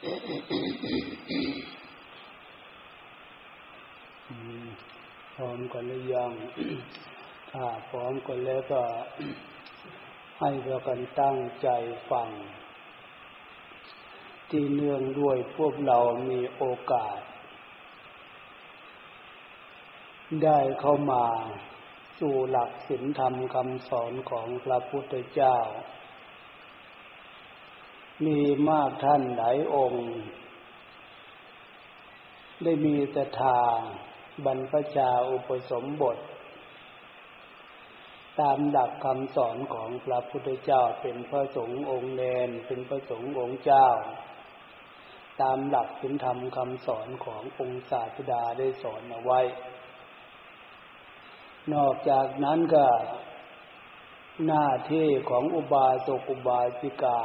พร้อมกันหรือยังถ้าพร้อมกันแล้วก็ ให้เรากันตั้งใจฟัง ที่เนื่องด้วยพวกเรามีโอกาส ได้เข้ามา สู่หลักศีลธรรมคำสอนของพระพุทธเจ้า มีมากท่านหลายองค์ ได้มีแต่ทาบรรพชาอุปสมบท ตามหลักคำสอนของพระพุทธเจ้าเป็นพระสงฆ์องค์แนนเป็นพระสงฆ์องค์เจ้า ตามหลักศีลธรรมคำสอนขององค์ศาสดาได้สอนเอาไว้ นอกจากนั้นก็หน้าที่ของอุบาสกอุบาสิกา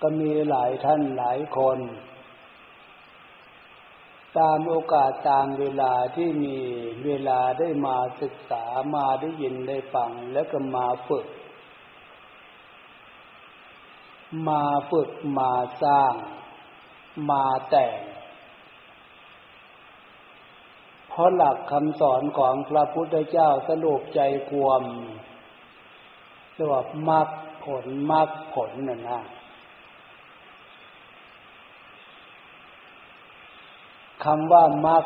ก็มีหลายท่านหลายคน ตามโอกาสตามเวลาที่มีเวลาได้มาศึกษามาได้ยินได้ฟังแล้วก็มาฝึก มาฝึกมาสร้าง มาแต่งเพราะหลักคำสอนของพระพุทธเจ้าสรุปใจความเรียกว่ามรรคผลมรรคผลน่ะนะ คำว่ามรรค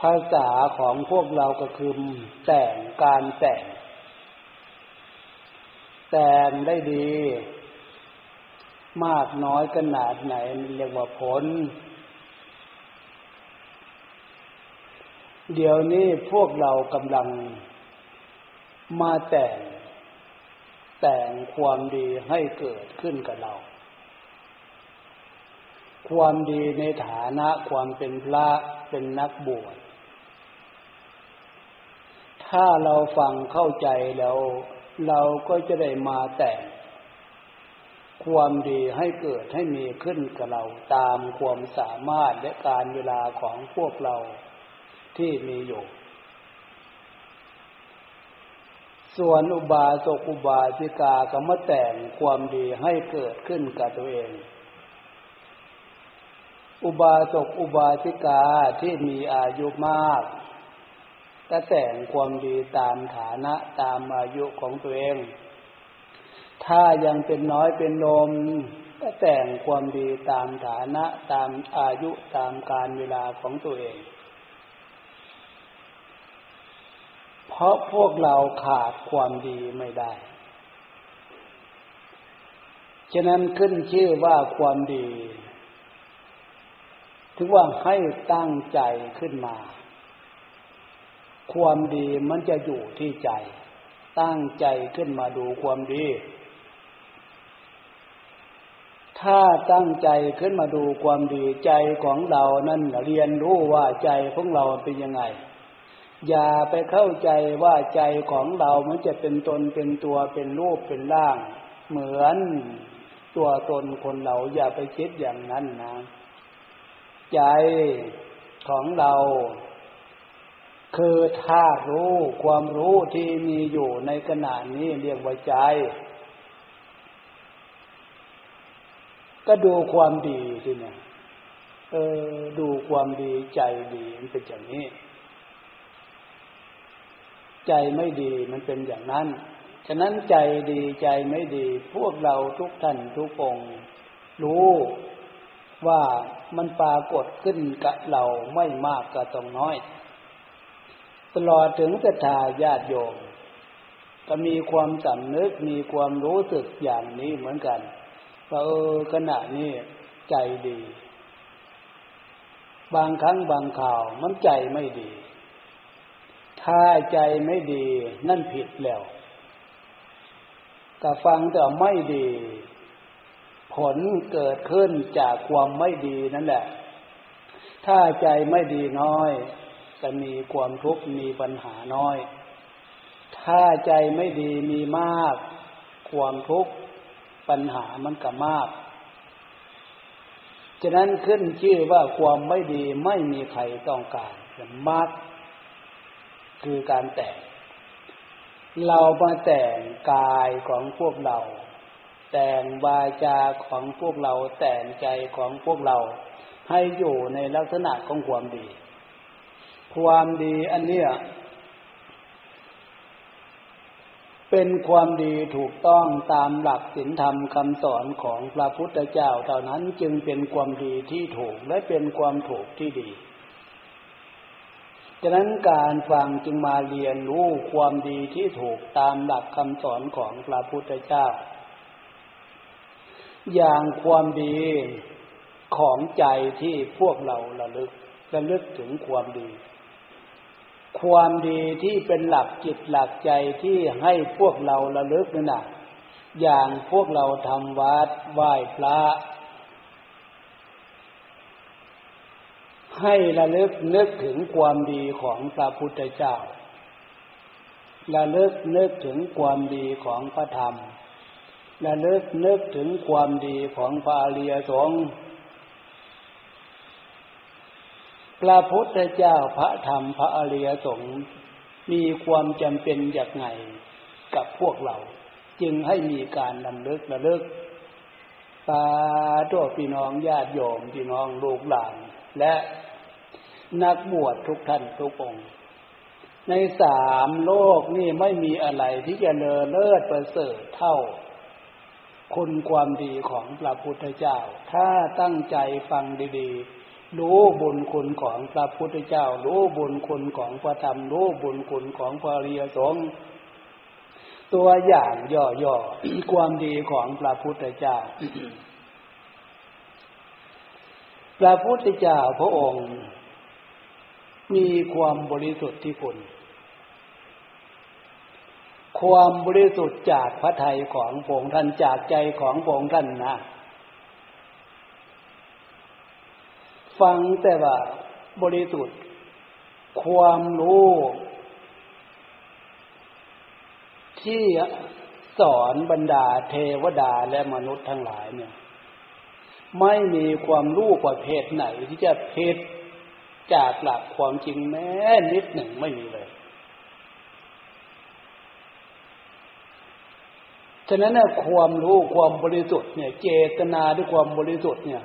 ภาษาของพวกเราก็คือแต่งการแต่ง แต่งได้ดี มากน้อยขนาดไหนเรียกว่าผล เดี๋ยวนี้พวกเรากำลังมาแต่ง แต่งความดีให้เกิดขึ้นกับเรา ความดีในฐานะความเป็นพระเป็นนักบวช ถ้าเราฟังเข้าใจแล้ว เราก็จะได้มาแต่งความดีให้เกิดให้มีขึ้นกับเราตามความสามารถและการเวลาของพวกเราที่มีอยู่ส่วนอุบาสกอุบาสิกาก็มาแต่งความดีให้เกิดขึ้นกับตัวเอง อุบาสกอุบาสิกาที่มีอายุมากก็แต่งความดีตามฐานะตามอายุของตัวเอง ถ้ายังเป็นน้อยเป็นลมก็แต่งความดีตามฐานะตามอายุตามการเวลาของตัวเอง เพราะพวกเราขาดความดีไม่ได้ ฉะนั้นขึ้นชื่อว่าความดี ถึงว่าให้ตั้งใจขึ้นมา ความดีมันจะอยู่ที่ใจ ตั้งใจขึ้นมาดูความดี ถ้าตั้งใจขึ้นมาดูความดีใจของเรานั่นเรียนรู้ว่าใจของเราเป็นยังไง อย่าไปเข้าใจว่าใจของเรามันจะเป็นตนเป็นตัวเป็นรูปเป็นร่าง เหมือนตัวตนคนเราอย่าไปคิดอย่างนั้นนะ ใจของเรา คือธาตุรู้ความรู้ที่มีอยู่ในขณะนี้เรียกว่าใจ ก็ดูความดีสิเนี่ยเออดูความดีใจดีมันเป็นอย่างนี้ ใจไม่ดีมันเป็นอย่างนั้น ฉะนั้นใจดีใจไม่ดี พวกเราทุกท่านทุกองรู้ว่า มันปรากฏขึ้นกับเราไม่มากก็ต้องน้อย ตลอดถึงศรัทธาญาติโยม ก็มีความสำนึกมีความรู้สึกอย่างนี้เหมือนกันว่าเออขณะนี้ใจดี บางครั้งบางข่าวมันใจไม่ดี ถ้าใจไม่ดีนั่นผิดแล้วก็ฟังแต่ไม่ดี ผลเกิดขึ้นจากความไม่ดีนั่นแหละ ถ้าใจไม่ดีน้อยจะมีความทุกข์มีปัญหาน้อย ถ้าใจไม่ดีมีมาก ความทุกข์ปัญหามันก็มาก ฉะนั้นขึ้นชื่อว่าความไม่ดีไม่มีใครต้องการมากคือการแต่ง เรามาแต่งกายของพวกเรา แต่งวาจาของพวกเราแต่งใจของพวกเรา ให้อยู่ในลักษณะของความดี ความดีอันเนี้ยเป็นความดีถูกต้องตามหลักศีลธรรมคำสอนของพระพุทธเจ้าเท่านั้นจึงเป็นความดีที่ถูกและเป็นความถูกที่ดีฉะนั้นการฟังจึงมาเรียนรู้ความดีที่ถูกตามหลักคำสอนของพระพุทธเจ้า อย่างความดีของใจที่พวกเราระลึกระลึกถึงความดี ความดีที่เป็นหลักจิตหลักใจที่ให้พวกเราระลึกนั่นนะอย่างพวกเราทำวัดไหว้พระ ให้ระลึกนึกถึงความดีของพระพุทธเจ้า ระลึกนึกถึงความดีของพระธรรม ระลึกนึกถึงความดีของพระอริยสงฆ์พระพุทธเจ้าพระธรรมพระอริยสงฆ์มีความจำเป็นอย่างไงกับพวกเรา จึงให้มีการนำลึกระลึกตาตัวพี่น้องญาติโยมพี่น้องลูกหลาน และนักบวชทุกท่านทุกองค์ในสามโลกนี่ไม่มีอะไรที่จะเลอเลิศประเสริฐเท่า คุณความดีของพระพุทธเจ้า ถ้าตั้งใจฟังดีๆ รู้บุญคุณของพระพุทธเจ้า รู้บุญคุณของพระธรรม รู้บุญคุณของพระเรียสงฆ์ตัวอย่างย่อๆ ความดีของพระพุทธเจ้า พระพุทธเจ้าพระองค์ มีความบริสุทธิ์ที่คุณ ความบริสุทธิ์จากพระทัยของพงท่านจากใจของพงท่านนะฟังแต่ว่าบริสุทธิ์ความรู้ที่สอนบรรดาเทวดาและมนุษย์ทั้งหลายเนี่ย ไม่มีความรู้ประเภทไหนที่จะเพศจากหลักความจริงแม้นิดหนึ่งไม่มีเลย ฉะนั้นนความรู้ความบริสุทธิ์เนี่ย เจตนาด้วยความบริสุทธิ์เนี่ย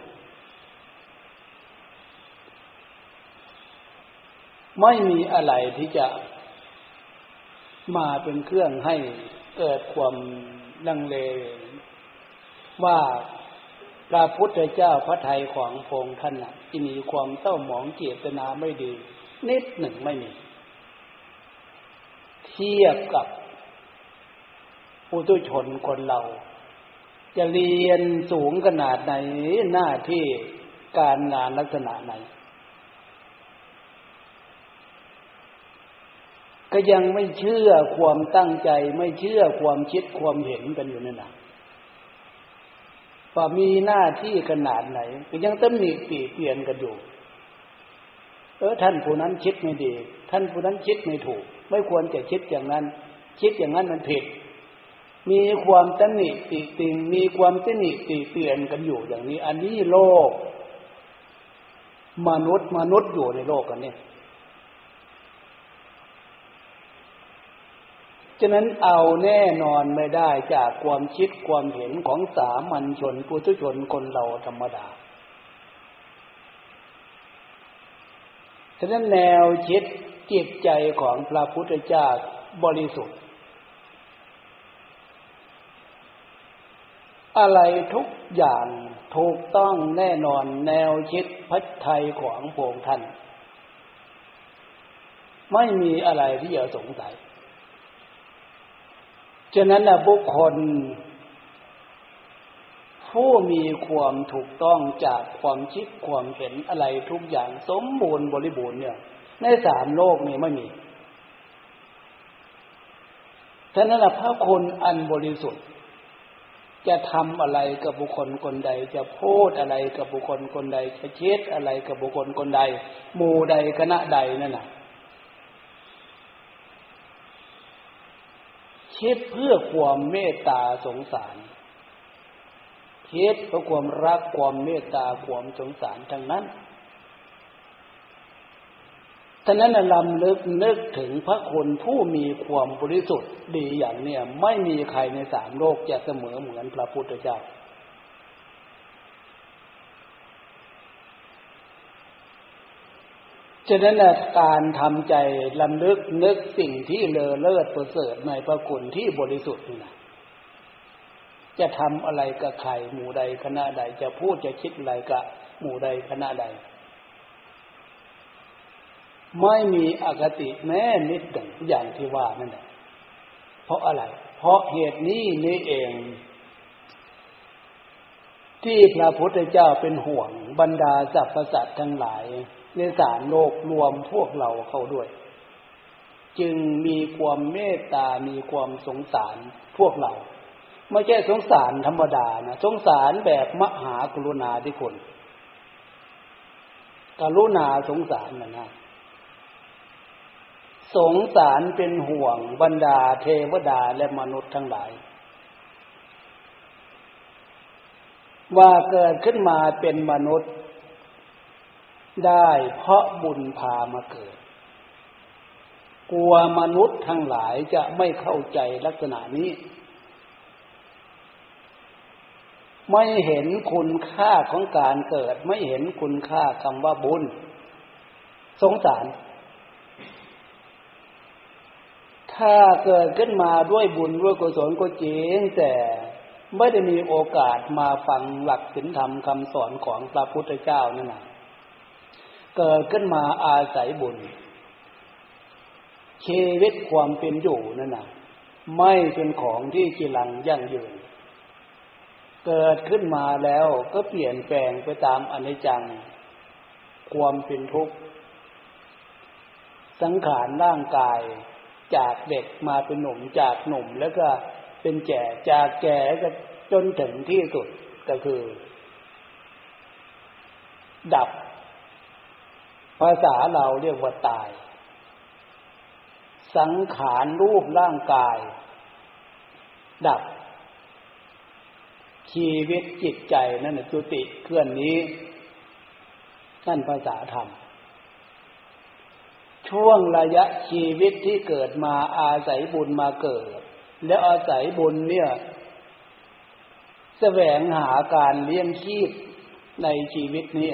ไม่มีอะไรที่จะมาเป็นเครื่องให้เกิดความลังเล ว่าพระพุทธเจ้าพระไทยของพงท่านน่ะที่มีความเศร้าหมองเจตนาไม่ดี นิดหนึ่งไม่มี เทียบกับ ปุถุชนคนเรา จะเรียนสูงขนาดไหนหน้าที่การงานลักษณะไหน ก็ยังไม่เชื่อความตั้งใจ ไม่เชื่อความคิดความเห็นกันอยู่นั่นแหละว่ามีหน้าที่ขนาดไหน ก็ยังต้องมีปีเปลี่ยนกันอยู่ เออท่านผู้นั้นคิดไม่ดี ท่านผู้นั้นคิดไม่ถูก ไม่ควรจะคิดอย่างนั้น คิดอย่างนั้นมันผิด มีความตนิติติงมีความตนิติเปลี่ยนกันอยู่อย่างนี้ อันนี้โลก มนุษย์มนุษย์อยู่ในโลกกันเนี่ยฉะนั้นเอาแน่นอนไม่ได้จากความคิดความเห็นของสามัญชนปุถุชนคนเราธรรมดา ฉะนั้นแนวคิดจิตใจของพระพุทธเจ้าบริสุทธิ์ อะไรทุกอย่างถูกต้องแน่นอนแนวคิดพัฒไทยของพระองท่าน ไม่มีอะไรที่จะสงสัย ฉะนั้นนะบุคคล ผู้มีความถูกต้องจากความคิดความเห็นอะไรทุกอย่างสมบูรณ์บริบูรณ์เนี่ย ในสามโลกนี้ไม่มีฉะนั้นนะพระคนอันบริสุทธิ์ จะทำอะไรกับบุคคลคนใด จะพูดอะไรกับบุคคลคนใด จะเช็ดอะไรกับบุคคลคนใดหมู่ใดคณะใดนั่นน่ะคิดเพื่อความเมตตาสงสารคิดเพื่อความรักความเมตตาความสงสารทั้งนั้น ฉะนั้นลำลึกนึกถึงพระคุณผู้มีความบริสุทธิ์ดีอย่างเนี้ยไม่มีใครในสามโลกจะเสมอเหมือนพระพุทธเจ้า ฉะนั้นการทำใจลำลึกนึกสิ่งที่เลอเลิศประเสริฐในพระคุณที่บริสุทธิ์นี่นะจะทำอะไรกับใครหมู่ใดคณะใดจะพูดจะคิดอะไรกับหมู่ใดคณะใด ไม่มีอคติแม้นิดหนึ่งอย่างที่ว่านั่นแหละเพราะอะไร เพราะเหตุนี้นี่เอง ที่พระพุทธเจ้าเป็นห่วงบรรดาสรรพสัตว์ทั้งหลาย ในสารโลกรวมพวกเราเข้าด้วย จึงมีความเมตตามีความสงสารพวกเรา ไม่ใช่สงสารธรรมดานะสงสารแบบมหากรุณาธิคุณกรุณาสงสารนะนะ สงสารเป็นห่วงบรรดาเทวดาและมนุษย์ทั้งหลาย ว่าเกิดขึ้นมาเป็นมนุษย์ ได้เพราะบุญพามาเกิด กลัวมนุษย์ทั้งหลายจะไม่เข้าใจลักษณะนี้ ไม่เห็นคุณค่าของการเกิด ไม่เห็นคุณค่าคำว่าบุญ สงสาร ถ้าเกิดขึ้นมาด้วยบุญด้วยกุศลก็จริงแต่ไม่ได้มีโอกาสมาฟังหลักศีลธรรมคำสอนของพระพุทธเจ้านั่นแหละเกิดขึ้นมาอาศัยบุญชีวิตความเป็นอยู่นั่นนะไม่เป็นของที่จีรังยั่งยืน เกิดขึ้นมาแล้วก็เปลี่ยนแปลงไปตามอนิจจัง ความเป็นทุกข์ สังขารร่างกาย จากเด็กมาเป็นหนุ่มจากหนุ่มแล้วก็เป็นแก่จากแก่ก็จนถึงที่สุดก็คือ ดับ ภาษาเราเรียกว่าตาย สังขารรูปร่างกาย ดับ ชีวิตจิตใจนั่นจุติเคลื่อนนี้นั่นภาษาธรรม ช่วงระยะชีวิตที่เกิดมาอาศัยบุญมาเกิด แล้วอาศัยบุญเนี่ยแสวงหาการเลี้ยงชีพในชีวิตนี้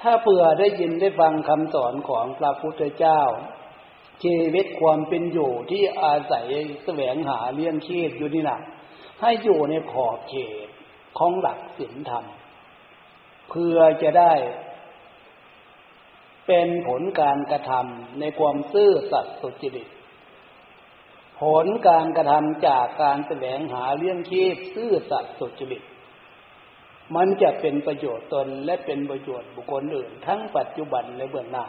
ถ้าเผื่อได้ยินได้ฟังคำสอนของพระพุทธเจ้า ชีวิตความเป็นอยู่ที่อาศัยแสวงหาเลี้ยงชีพอยู่นี่นะให้อยู่ในขอบเขตของหลักศีลธรรมเพื่อจะได้ เป็นผลการกระทำในความซื่อสัตย์สุจริต ผลการกระทำจากการแสวงหาเลี้ยงชีพซื่อสัตย์สุจริต มันจะเป็นประโยชน์ตนและเป็นประโยชน์บุคคลอื่น ทั้งปัจจุบันและเบื้องหน้า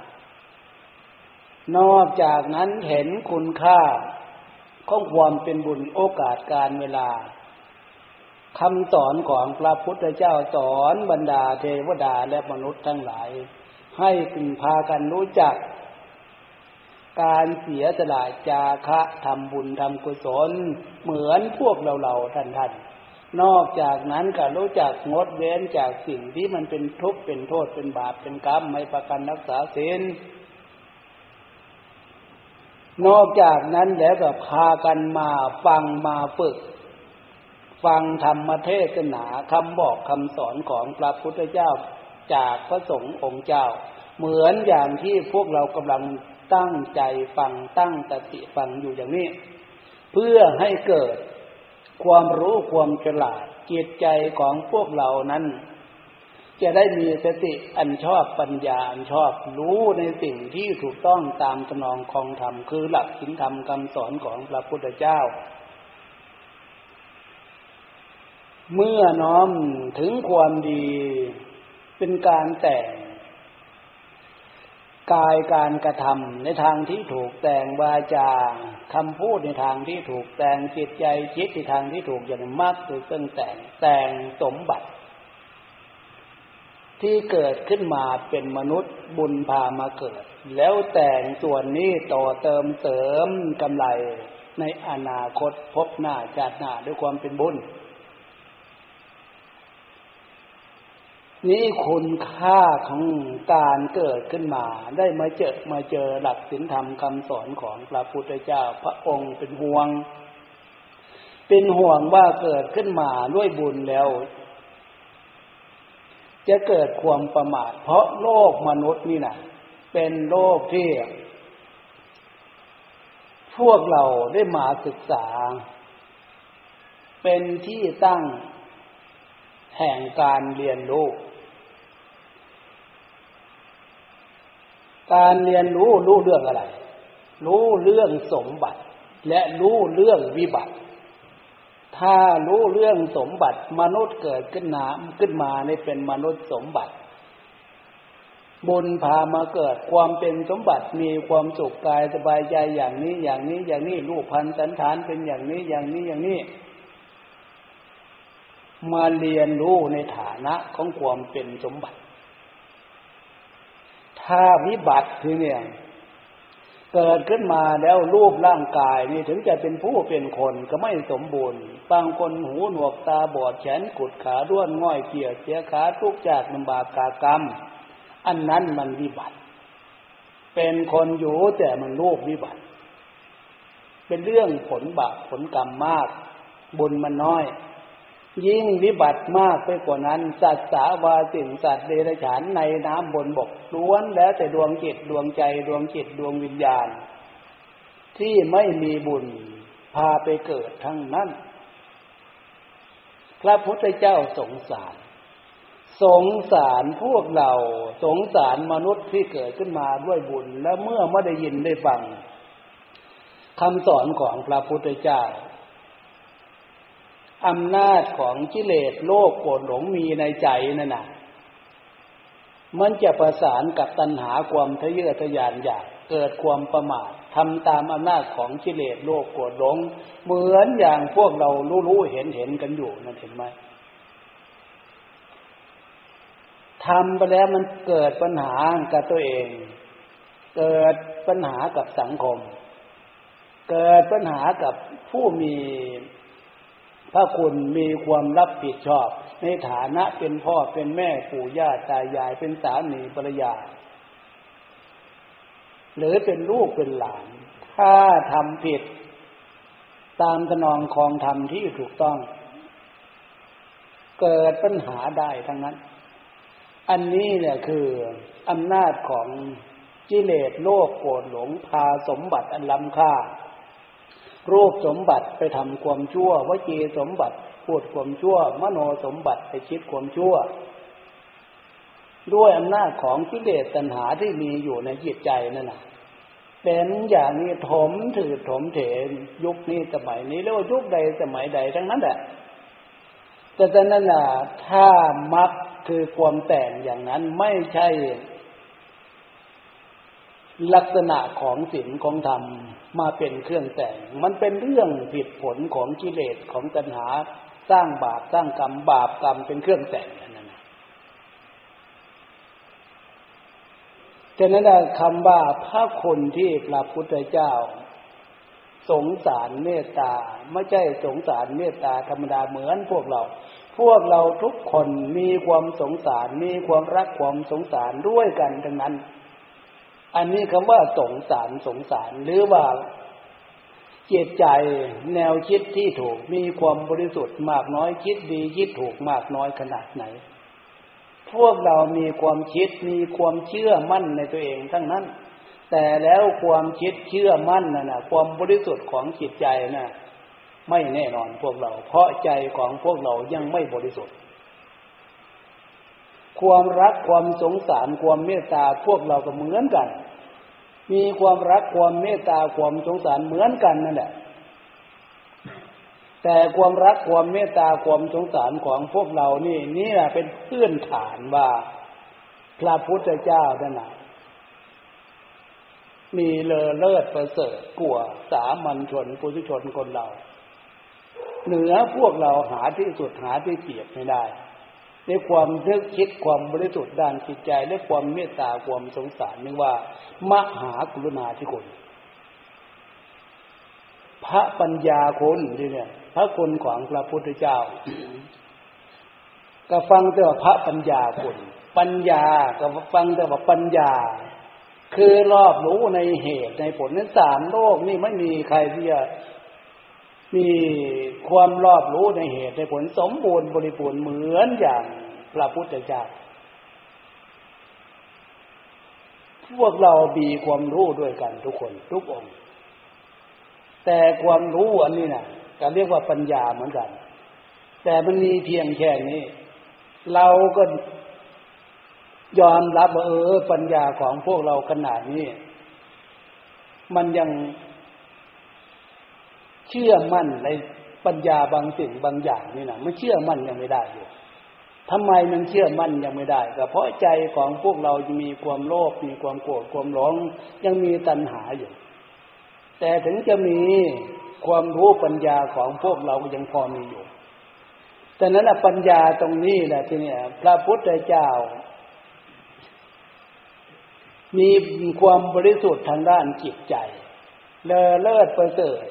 นอกจากนั้นเห็นคุณค่าของความเป็นบุญโอกาสการเวลาคำสอนของพระพุทธเจ้าสอนบรรดาเทวดาและมนุษย์ทั้งหลาย ให้พึงพากันรู้จัก การเสียสละจาคะทำบุญทำกุศล เหมือนพวกเราเราท่านท่านนอกจากนั้นก็รู้จักงดเว้นจากสิ่งที่มันเป็นทุกข์เป็นโทษเป็นบาปเป็นกรรมไม่ประกันรักษาศีลนอกจากนั้นแล้วก็พากันมาฟังมาฝึก ฟังธรรมเทศนาคำบอกคำสอนของพระพุทธเจ้า จากพระสงฆ์องค์เจ้า เหมือนอย่างที่พวกเรากำลังตั้งใจฟังตั้งตติฟังอยู่อย่างนี้ เพื่อให้เกิดความรู้ความฉลาดจิตใจของพวกเรานั้น จะได้มีสติอันชอบปัญญาอันชอบรู้ในสิ่งที่ถูกต้องตามตนองของธรรมคือหลักศีลธรรมคำสอนของพระพุทธเจ้า เมื่อน้อมถึงความดี เป็นการแต่ง กายการกระทำในทางที่ถูกแต่งวาจาคำพูดในทางที่ถูกแต่งจิตใจคิดในทางที่ถูกอย่างมากคือเครื่องแต่งแต่งสมบัติ ที่เกิดขึ้นมาเป็นมนุษย์บุญพามาเกิด แล้วแต่งส่วนนี้ต่อเติมเสริมกำไรในอนาคตพบหน้าจาดหน้าด้วยความเป็นบุญ นี่คุณค่าของการเกิดขึ้นมา ได้มาเจอมาเจอหลักศีลธรรมคำสอนของพระพุทธเจ้าพระองค์เป็นห่วง เป็นห่วงว่าเกิดขึ้นมาด้วยบุญแล้ว จะเกิดความประมาท เพราะโลกมนุษย์นี่นะเป็นโลกที่ พวกเราได้มาศึกษา เป็นที่ตั้งแห่งการเรียนรู้ การเรียนรู้รู้เรื่องอะไร รู้เรื่องสมบัติ และรู้เรื่องวิบัติ ถ้ารู้เรื่องสมบัติ มนุษย์เกิดขึ้นนาขึ้นมาในเป็นมนุษย์สมบัติ บุญพามาเกิดความเป็นสมบัติมีความสุขกายสบายใจอย่างนี้อย่างนี้อย่างนี้รูปพันธ์สันฐานเป็นอย่างนี้อย่างนี้อย่างนี้ มาเรียนรู้ในฐานะของความเป็นสมบัติ ถ้าวิบัติทีเนี่ย เกิดขึ้นมาแล้วรูปร่างกายนี่ถึงจะเป็นผู้เป็นคนก็ไม่สมบูรณ์ บางคนหูหนวกตาบอดแขนกุดขาด้วนง่อยเกี่ยวเสียขาทุกจากลำบากกากรรม อันนั้นมันวิบัติ เป็นคนอยู่แต่มันรูปวิบัติ เป็นเรื่องผลบาปผลกรรมมาก บุญมันน้อย ยิ่งวิบัติมากไปกว่านั้น สัตว์สาวาสิ่งสัตว์เดรัจฉานในน้ำบนบกล้วนแล้วแต่ดวงจิตดวงใจดวงจิตดวงวิญญาณ ที่ไม่มีบุญพาไปเกิดทั้งนั้น พระพุทธเจ้าสงสาร สงสารพวกเราสงสารมนุษย์ที่เกิดขึ้นมาด้วยบุญและเมื่อไม่ได้ยินได้ฟังคำสอนของพระพุทธเจ้า อำนาจของกิเลสโลกโกรธหลงมีในใจนั่นน่ะ มันจะประสานกับตัณหาความทะเยอทะยานอยากเกิดความประมาททำตามอำนาจของกิเลสโลกโกรธหลง เหมือนอย่างพวกเรารู้ๆเห็นเห็นกันอยู่นั่นเห็นไหมทำไปแล้วมันเกิดปัญหากับตัวเอง เกิดปัญหากับสังคม เกิดปัญหากับผู้มี ระคุณมีความรับผิดชอบ ในฐานะเป็นพ่อเป็นแม่ปู่ย่าตายายเป็นสามีภรรยา หรือเป็นลูกเป็นหลาน ถ้าทำผิด ตามถนองของธรรมที่ถูกต้อง เกิดปัญหาได้ทั้งนั้น อันนี้เนี่ยคืออำนาจของกิเลสโลกโกรธหลงพาสมบัติอันล้ำค่า รูปสมบัติไปทำความชั่ววจีสมบัติพูดความชั่ว มโนสมบัติไปคิดความชั่ว ด้วยอำนาจของกิเลสตัณหาที่มีอยู่ในจิตใจนั่นนะเป็นอย่างนี้ถมถือถมเถนยุคนี้สมัยนี้เรียกว่ายุคใดสมัยใดทั้งนั้นแหละแต่ฉะนั้นน่ะถ้ามักคือความแต่งอย่างนั้นไม่ใช่ ลักษณะของศีลของธรรมมาเป็นเครื่องแต่ง มันเป็นเรื่องผิดผลของกิเลสของตัณหาสร้างบาปสร้างกรรมบาปกรรมเป็นเครื่องแต่งนั่นนะฉะนั้นคำว่าพระคนที่พระพุทธเจ้า สงสารเมตตา ไม่ใช่สงสารเมตตาธรรมดาเหมือนพวกเรา พวกเราทุกคนมีความสงสารมีความรักความสงสารด้วยกันทั้งนั้น อันนี้คำว่าสงสารสงสารหรือว่าเจตใจแนวคิดที่ถูกมีความบริสุทธิ์มากน้อยคิดดีคิดถูกมากน้อยขนาดไหน พวกเรามีความคิดมีความเชื่อมั่นในตัวเองทั้งนั้น แต่แล้วความคิดเชื่อมั่นน่ะนะความบริสุทธิ์ของจิตใจน่ะไม่แน่นอนพวกเรา เพราะใจของพวกเรายังไม่บริสุทธิ์ ความรักความสงสารความเมตตาพวกเราก็เหมือนกัน มีความรักความเมตตาความสงสารเหมือนกันนั่นแหละ แต่ความรักความเมตตาความสงสารของพวกเรานี่นี่แหละเป็นพื้นฐานว่าพระพุทธเจ้าท่านนะมีเลอเลิศประเสริฐกลัวสามัญชนปุถุชนคนเรา เหนือพวกเราหาที่สุดหาที่เปรียบไม่ได้ ในความนึกคิดความบริสุทธิ์ด้านจิตใจ และความเมตตาความสงสารนึกว่า มหากรุณาธิคุณพระปัญญาคุณนี่เนี่ย พระคุณของพระพุทธเจ้า ก็ฟังแต่ว่าพระปัญญาคุณปัญญาก็ฟังแต่ว่าปัญญา คือรอบรู้ในเหตุในผลในสามโลกนี่ไม่มีใครที่จะ มีความรอบรู้ในเหตุในผลสมบูรณ์บริบูรณ์เหมือนอย่างพระพุทธเจ้าพวกเรามีความรู้ด้วยกันทุกคนทุกองค์ แต่ความรู้อันนี้นะ่ะก็เรียกว่าปัญญาเหมือนกัน แต่มันมีเพียงแค่นี้ เราก็ยอมรับว่าเออปัญญาของพวกเราขนาดนี้ มันยัง เชื่อมั่นในปัญญาบางสิ่งบางอย่างนี่นะมันเชื่อมั่นยังไม่ได้อยู่ทำไมมันเชื่อมั่นยังไม่ได้ก็เพราะใจของพวกเรายังมีความโลภมีความโกรธความหลงยังมีตัณหาอยู่ แต่ถึงจะมีความรู้ปัญญาของพวกเราก็ยังพอมีอยู่แต่นั้นปัญญาตรงนี้แหละที่เนี่ย พระพุทธเจ้า มีความบริสุทธิ์ทางด้านจิตใจ เลอเลิศประเสริฐ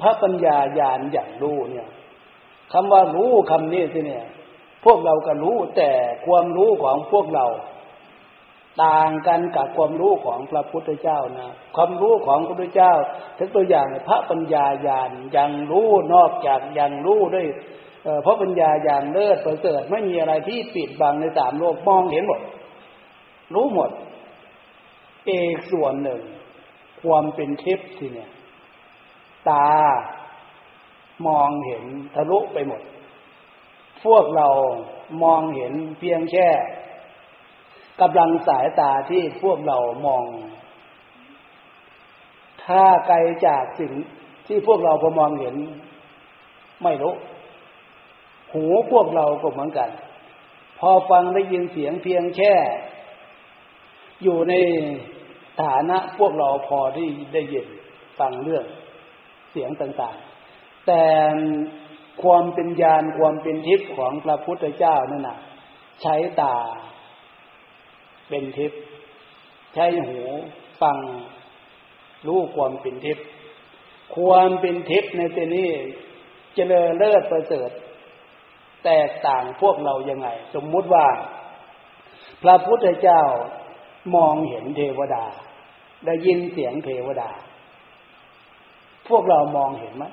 พระปัญญาญาณอย่างรู้เนี่ยคำว่ารู้คำนี้สิเนี่ย พวกเราก็รู้แต่ความรู้ของพวกเรา ต่างกันกับความรู้ของพระพุทธเจ้านะความรู้ของพระพุทธเจ้าถึงตัวอย่างพระปัญญาญาณยังรู้นอกจากยังรู้ด้วยเพราะปัญญาอย่างเลิศประเสริฐไม่มีอะไรที่ปิดบังในสามโลกมองเห็นหมด รู้หมด เอกส่วนหนึ่ง ความเป็นทิพย์ทีเนี่ย ตามองเห็นทะลุไปหมด พวกเรามองเห็นเพียงแค่กำลังสายตาที่พวกเรามอง ถ้าไกลจากสิ่งที่พวกเราพอมองเห็น ไม่รู้ หูพวกเราก็เหมือนกัน พอฟังได้ยินเสียงเพียงแค่ อยู่ในฐานะพวกเราพอที่ได้ยินฟังเรื่อง เสียงต่างๆ แต่ความเป็นญาณความเป็นทิพย์ของพระพุทธเจ้านั่นน่ะใช้ตา เป็นทิพย์ใช้หูฟังรู้ความเป็นทิพย์ความเป็นทิพย์ในที่นี้เจริญเลิศประเสริฐแตกต่างพวกเรายังไง สมมุติว่า พระพุทธเจ้ามองเห็นเทวดา ได้ยินเสียงเทวดา พวกเรามองเห็นไหม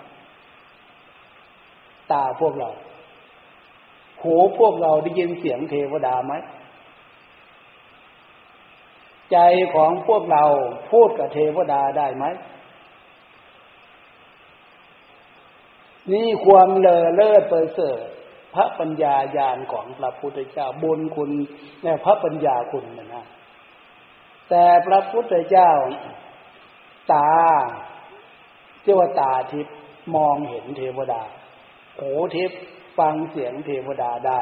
ตาพวกเรา หูพวกเราได้ยินเสียงเทวดาไหม ใจของพวกเราพูดกับเทวดาได้ไหม นี่ความเลอเลิศเปิดเสริฐพระปัญญาญาณของพระพุทธเจ้าบุญคุณในพระปัญญาคุณนะนะแต่พระพุทธเจ้า ตา เจ้าตาทิพย์มองเห็นเทวดาหูทิพย์ฟังเสียงเทวดาได้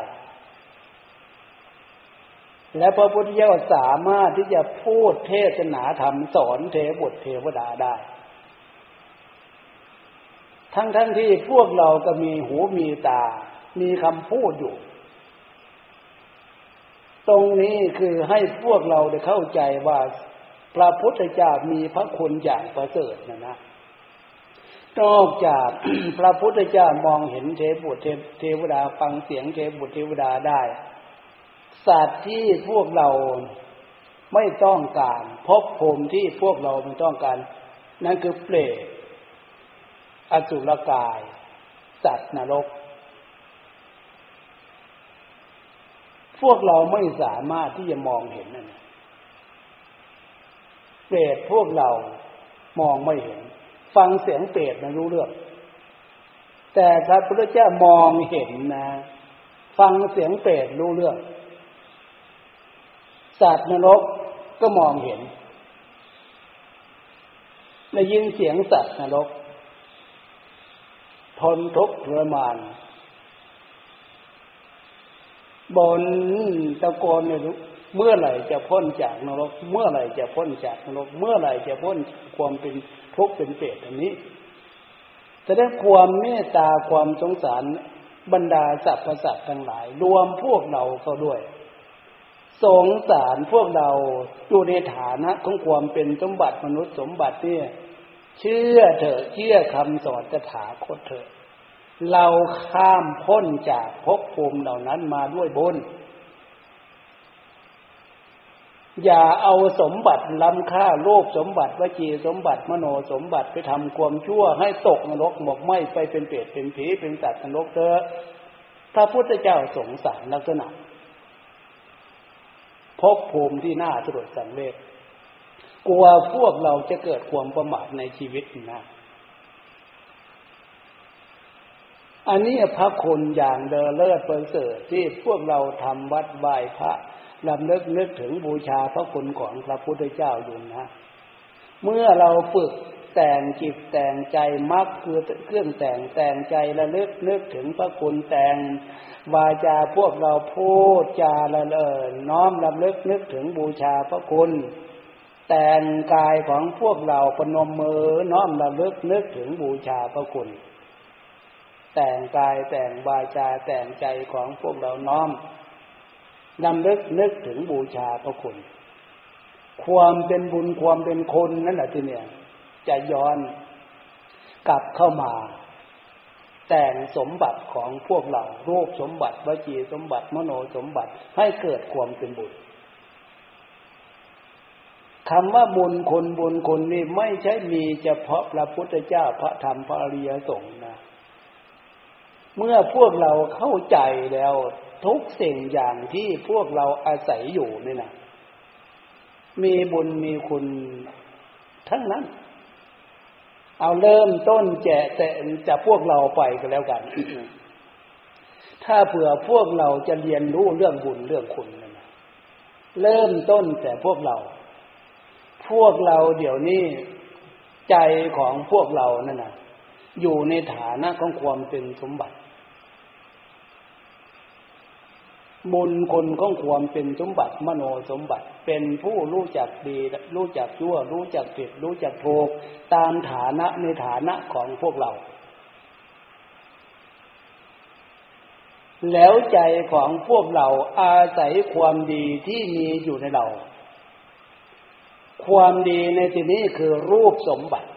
และพระพุทธเจ้าสามารถที่จะพูดเทศนาธรรมสอนเทวบุตรเทวดาได้ ทั้งทั้งที่พวกเราก็มีหูมีตา มีคำพูดอยู่ ตรงนี้คือให้พวกเราได้เข้าใจว่าพระพุทธเจ้ามีพระคุณอย่างประเสริฐนะนะ นอกจากพระพุทธเจ้ามองเห็นเทพบุตรเทวดาฟังเสียงเทพบุตรเทวดาได้สัตว์ที่พวกเราไม่ต้องการ พบภูมิที่พวกเราไม่ต้องการ นั่นคือเปรตอสุรกาย สัตว์นรก พวกเราไม่สามารถที่จะมองเห็นนั่นเปรตพวกเรามองไม่เห็น ฟังเสียงเปรตมันรู้เรื่อง แต่พระพุทธเจ้ามองเห็นนะ ฟังเสียงเปรตรู้เรื่อง สัตว์นรกก็มองเห็นได้ยินเสียงสัตว์นรก ทนทุกข์ทรมานบนตะโกนเนี่ยเมื่อไหร่จะพ้นจากนรก เมื่อไหร่จะพ้นจากนรก เมื่อไหร่จะพ้นความเป็น ทุกข์เป็นเปรตอันนี้แสดงความเมตตาความสงสารบรรดาสัตว์ประสัตว์ทั้งหลาย รวมพวกเราเข้าด้วย สงสารพวกเราอยู่ในฐานะของความเป็นสมบัติมนุษย์สมบัติเนี่ย เชื่อเถอะเชื่อคำสอนจะถาคตเถอะ เราข้ามพ้นจากภพภูมิเหล่านั้นมาด้วยบุญ อย่าเอาสมบัติล้ำค่าโลภสมบัติวจีสมบัติมโนสมบัติไปทำความชั่วให้ตกนรกหมกไหมไปเป็นเปรตเป็นผีเป็นสัตว์นรกเถอะถ้าพุทธเจ้าสงสารลักษณะพบภูมิที่น่าสลดสังเวชกลัวพวกเราจะเกิดความประมาทในชีวิตนะอันนี้พระคุณอย่างเดอเลิศประเสริฐที่พวกเราทำวัดไหว้พระ ลำลึกนึกถึงบูชาพระคุณของพระพุทธเจ้าอยู่นะ เมื่อเราฝึกแต่งจิตแต่งใจมักคือเครื่องแต่งแต่งใจระลึกนึกถึงพระคุณแต่งวาจาพวกเราพูดจาละเอิญน้อมลำลึกนึกถึงบูชาพระคุณ แต่งกายของพวกเราปนมมือน้อมระลึกนึกถึงบูชาพระคุณ แต่งกายแต่งวาจาแต่งใจของพวกเราน้อม นำเลึกนึกถึงบูชาพระคุณ ความเป็นบุญความเป็นคนนั่นแหละที่เนี่ย จะย้อนกลับเข้ามา แต่งสมบัติของพวกเรารูปสมบัติวจีสมบัติมโนสมบัติให้เกิดความเป็นบุญคำว่าบุญคนบุญคนนี่ไม่ใช่มีเฉพาะพระพุทธเจ้าพระธรรมพระอริยสงฆ์นะ เมื่อพวกเราเข้าใจแล้วทุกสิ่งอย่างที่พวกเราอาศัยอยู่นี่นะมีบุญมีคุณทั้งนั้น เอาเริ่มต้นแจกแต่จะพวกเราไปก็แล้วกัน ถ้าเผื่อพวกเราจะเรียนรู้เรื่องบุญเรื่องคุณนะเริ่มต้นแต่พวกเรา พวกเราเดี๋ยวนี้ใจของพวกเรานั่นนะอยู่ในฐานะของความเป็นสมบัติ บุญคนของความเป็นสมบัติมโนสมบัติ เป็นผู้รู้จักดีรู้จักชั่ว รู้จักผิดรู้จักถูกตามฐานะในฐานะของพวกเรา แล้วใจของพวกเราอาศัยความดีที่มีอยู่ในเรา ความดีในที่นี้คือรูปสมบัติ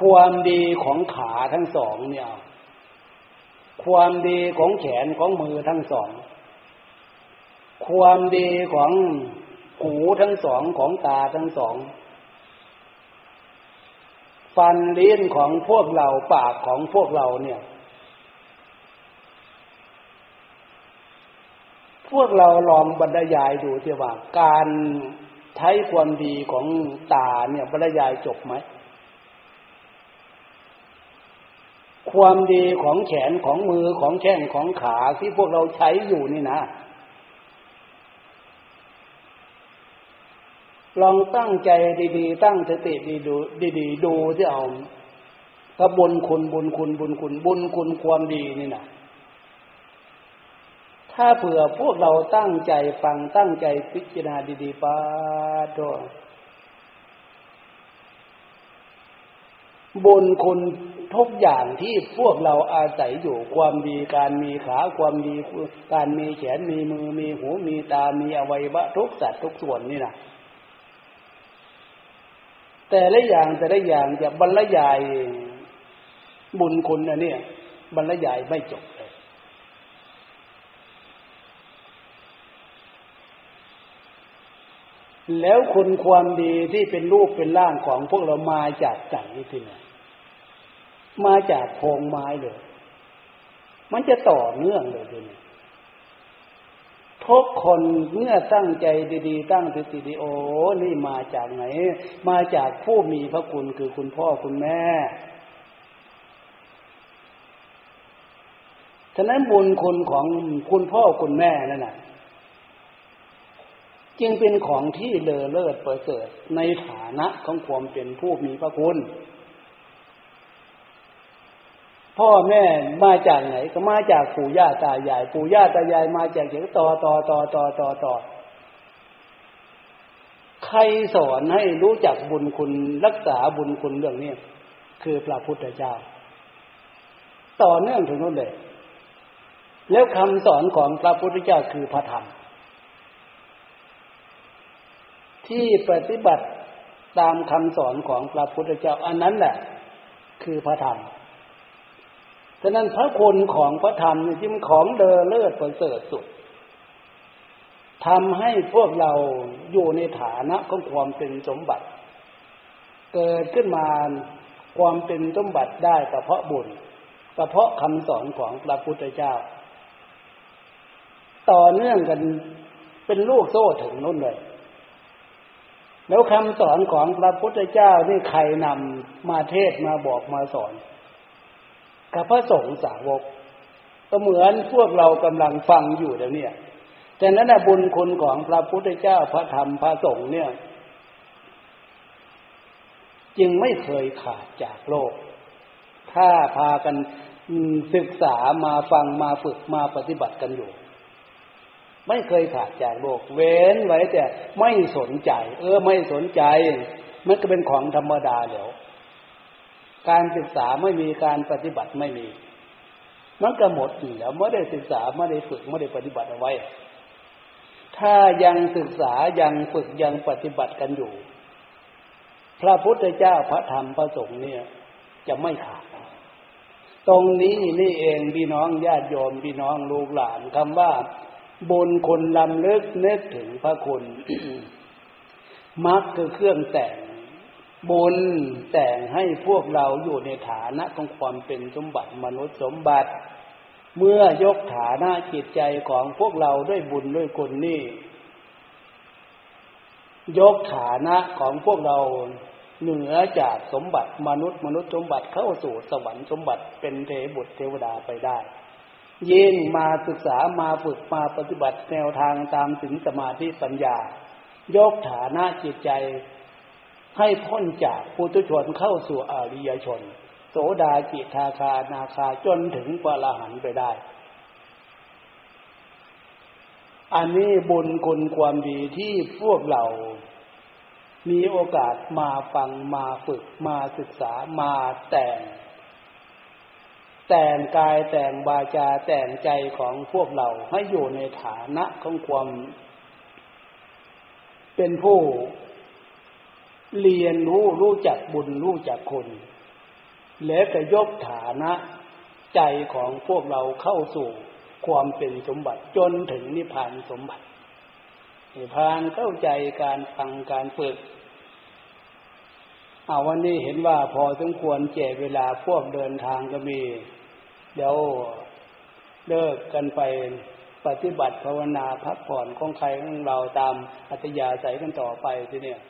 ความดีของขาทั้งสองเนี่ย ความดีของแขนของมือทั้งสอง ความดีของหูทั้งสองของตาทั้งสอง ฟันลิ้นของพวกเราปากของพวกเราเนี่ย พวกเราลองบรรยายดูที่ว่า การใช้ความดีของตาเนี่ยบรรยายจบไหม ความดีของแขนของมือของแข้งของขาที่พวกเราใช้อยู่นี่นะ ลองตั้งใจดีๆ ตั้งสติดีดูดีๆดูที่เอาถ้าบุญคุณบุญคุณบุญคุณบุญคุณความดีนี่นะถ้าเผื่อพวกเราตั้งใจฟังตั้งใจพิจารณาดีๆปาดบุญคุณ ทุกอย่างที่พวกเราอาศัยอยู่ความดีการมีขาความดีการมีแขนมีมือมีหูมีตา มีอวัยวะทุกสัตว์ทุกส่วนนี่นะแต่ละอย่างแต่ละอย่างจะบรรยายบุญคุณนะเนี่ย บรรยายไม่จบเลยแล้วคุณความดีที่เป็นรูปเป็นร่างของพวกเรามาจากใจที่ไหน มาจากโพงไม้เลย มันจะต่อเนื่องเลยทีนี้ทุกคนเมื่อตั้งใจดีๆ ตั้งสติดีโอนี่มาจากไหน มาจากผู้มีพระคุณคือคุณพ่อคุณแม่ฉะนั้นบุญคุณของคุณพ่อคุณแม่นั่นน่ะจึงเป็นของที่เลอเลิศเปิดเสริฐในฐานะของความเป็นผู้มีพระคุณ พ่อแม่มาจากไหน ก็มาจากปู่ย่าตายาย ปู่ย่าตายายมาจากเสียงต่อต่อต่อต่อต่อต่อใครสอนให้รู้จักบุญคุณรักษาบุญคุณเรื่องนี้คือพระพุทธเจ้า ต่อเนื่องถึงนู้นเลย แล้วคำสอนของพระพุทธเจ้าคือพระธรรม ที่ปฏิบัติตามคำสอนของพระพุทธเจ้า อันนั้นแหละ คือพระธรรม ฉะนั้นพระคุณของพระธรรมที่มันของเดอเลิศประเสริฐสุดทำให้พวกเราอยู่ในฐานะของความเป็นสมบัติ เกิดขึ้นมาความเป็นสมบัติได้แต่เพราะบุญแต่เพราะคำสอนของพระพุทธเจ้า ต่อเนื่องกันเป็นลูกโซ่ถึงนู่นเลย แล้วคำสอนของพระพุทธเจ้านี่ใครนำมาเทศมาบอกมาสอน กับพระสงฆ์สาวก ก็เหมือนพวกเรากำลังฟังอยู่เดี๋ยวนี้แต่นั้นนะบุญคุณของพระพุทธเจ้าพระธรรมพระสงฆ์เนี่ย จึงไม่เคยขาดจากโลก ถ้าพากันศึกษามาฟังมาฝึกมาปฏิบัติกันอยู่ ไม่เคยขาดจากโลก เว้นไว้แต่ไม่สนใจ เออไม่สนใจ มันก็เป็นของธรรมดาเดี๋ยว การศึกษาไม่มีการปฏิบัติไม่มี มันก็หมดอยู่แล้วไม่ได้ศึกษาไม่ได้ฝึกไม่ได้ปฏิบัติเอาไว้ ถ้ายังศึกษายังฝึกยังปฏิบัติกันอยู่ พระพุทธเจ้าพระธรรมพระสงฆ์เนี่ย จะไม่ขาดตรงนี้นี่เองพี่น้องญาติโยมพี่น้องลูกหลานคำว่าบุญคนลำเลิกนึกถึงพระคุณมักคือเครื่องแต่ง บุญแต่งให้พวกเราอยู่ในฐานะของความเป็นสมบัติมนุษย์สมบัติ เมื่อยกฐานะจิตใจของพวกเราด้วยบุญด้วยคุณนี่ยกฐานะของพวกเราเหนือจากสมบัติมนุษย์มนุษย์สมบัติเข้าสู่สวรรค์สมบัติเป็นเทบุตรเทวดาไปได้ยิ่งมาศึกษามาฝึกมาปฏิบัติแนวทางตามถึงสมาธิปัญญา ยกฐานะจิตใจ ให้พ้นจากปุถุชนเข้าสู่อริยชน โสดาจิตาคานาคาจนถึงปรหันไปได้ อันนี้บุญคุณความดีที่พวกเรา มีโอกาสมาฟังมาฝึกมาศึกษามาแต่ง แต่งกายแต่งบาจาแต่งใจของพวกเราให้อยู่ในฐานะของความ เป็นผู้ เรียนรู้รู้จักบุญรู้จักคนแล้วก็ยกฐานะ ใจของพวกเราเข้าสู่ความเป็นสมบัติจนถึงนิพพานสมบัติ นิพพานเข้าใจการฟังการฝึกเอาวันนี้เห็นว่าพอสมควรเจเวลาพวกเดินทางก็มี เดี๋ยวเลิกกันไปปฏิบัติภาวนาพักผ่อนของใครของเราตามอัตยาใสกันต่อไปทีเนี่ย